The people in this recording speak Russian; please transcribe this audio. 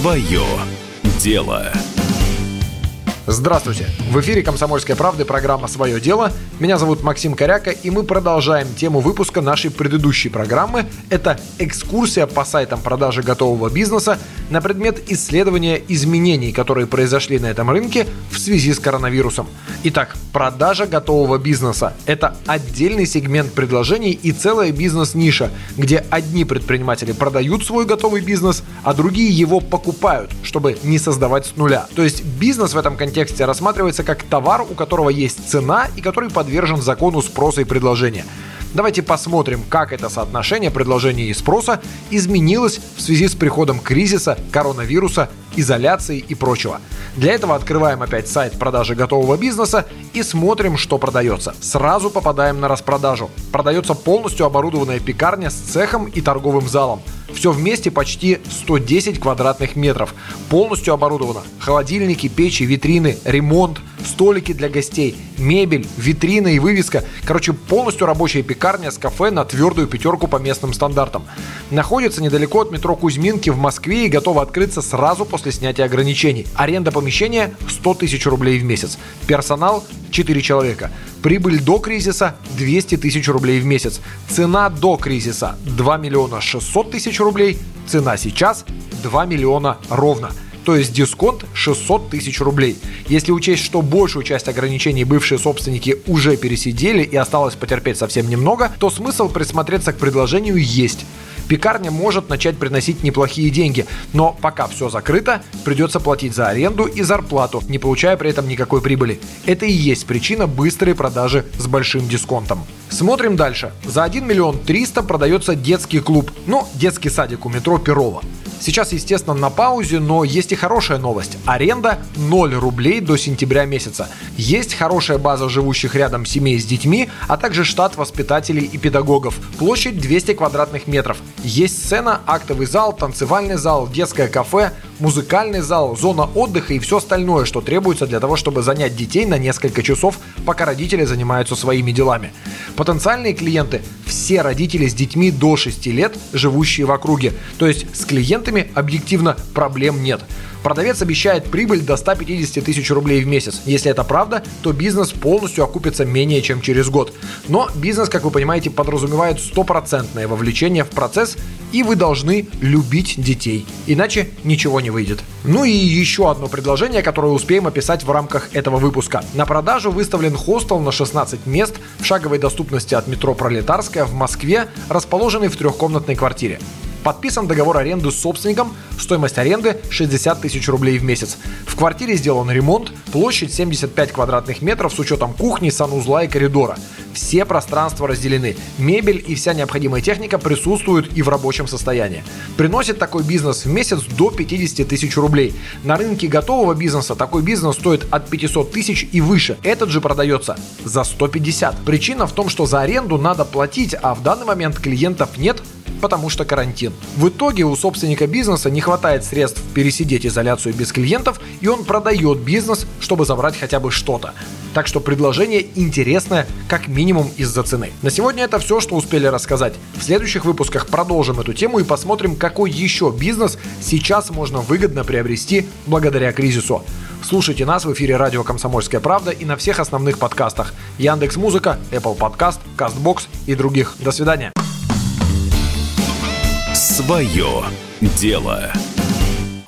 Свое дело. Здравствуйте! В эфире «Комсомольской правды» программа «Свое дело». Меня зовут Максим Коряка, и мы продолжаем тему выпуска нашей предыдущей программы. Это экскурсия по сайтам продажи готового бизнеса на предмет исследования изменений, которые произошли на этом рынке в связи с коронавирусом. Итак, продажа готового бизнеса – это отдельный сегмент предложений и целая бизнес-ниша, где одни предприниматели продают свой готовый бизнес, а другие его покупают, чтобы не создавать с нуля. То есть бизнес в этом контексте контексте рассматривается как товар, у которого есть цена и который подвержен закону спроса и предложения. Давайте посмотрим, как это соотношение предложения и спроса изменилось в связи с приходом кризиса, коронавируса, изоляции и прочего. Для этого открываем опять сайт продажи готового бизнеса и смотрим, что продается. Сразу попадаем на распродажу. Продается полностью оборудованная пекарня с цехом и торговым залом. Все вместе почти 110 квадратных метров. Полностью оборудовано. Холодильники, печи, витрины, ремонт, столики для гостей, мебель, витрина и вывеска. Короче, полностью рабочая пекарня с кафе на твердую пятерку по местным стандартам. Находится недалеко от метро Кузьминки в Москве и готова открыться сразу после снятия ограничений. Аренда помещения 100 тысяч рублей в месяц. Персонал 4 человека. Прибыль до кризиса 200 тысяч рублей в месяц. Цена до кризиса 2 миллиона 600 тысяч рублей. Цена сейчас 2 миллиона ровно то есть дисконт 600 тысяч рублей. Если учесть, что большую часть ограничений бывшие собственники уже пересидели и осталось потерпеть совсем немного, то смысл присмотреться к предложению есть. Пекарня может начать приносить неплохие деньги, но пока все закрыто, придется платить за аренду и зарплату, не получая при этом никакой прибыли. Это и есть причина быстрой продажи с большим дисконтом. Смотрим дальше. За 1 миллион 300 продается детский клуб, ну, детский садик у метро Перова. Сейчас, естественно, на паузе, но есть и хорошая новость. Аренда 0 рублей до сентября месяца. Есть хорошая база живущих рядом семей с детьми, а также штат воспитателей и педагогов. Площадь 200 квадратных метров. Есть сцена, актовый зал, танцевальный зал, детское кафе, музыкальный зал, зона отдыха и все остальное, что требуется для того, чтобы занять детей на несколько часов, пока родители занимаются своими делами. Потенциальные клиенты – все родители с детьми до 6 лет, живущие в округе. То есть с клиентами объективно проблем нет. Продавец обещает прибыль до 150 тысяч рублей в месяц. Если это правда, то бизнес полностью окупится менее чем через год. Но бизнес, как вы понимаете, подразумевает стопроцентное вовлечение в процесс, и вы должны любить детей. Иначе ничего не выйдет. Ну и еще одно предложение, которое успеем описать в рамках этого выпуска. На продажу выставлен хостел на 16 мест в шаговой доступности от метро Пролетарская в Москве, расположенный в трехкомнатной квартире. Подписан договор аренды с собственником, стоимость аренды 60 тысяч рублей в месяц. В квартире сделан ремонт, площадь 75 квадратных метров с учетом кухни, санузла и коридора. Все пространства разделены, мебель и вся необходимая техника присутствуют и в рабочем состоянии. Приносит такой бизнес в месяц до 50 тысяч рублей. На рынке готового бизнеса такой бизнес стоит от 500 тысяч и выше. Этот же продается за 150. Причина в том, что за аренду надо платить, а в данный момент клиентов нет, потому что карантин. В итоге у собственника бизнеса не хватает средств пересидеть изоляцию без клиентов, и он продает бизнес, чтобы забрать хотя бы что-то. Так что предложение интересное, как минимум из-за цены. На сегодня это все, что успели рассказать. В следующих выпусках продолжим эту тему и посмотрим, какой еще бизнес сейчас можно выгодно приобрести благодаря кризису. Слушайте нас в эфире радио «Комсомольская правда» и на всех основных подкастах. Яндекс Музыка, Apple Podcast, CastBox и других. До свидания. Свое дело.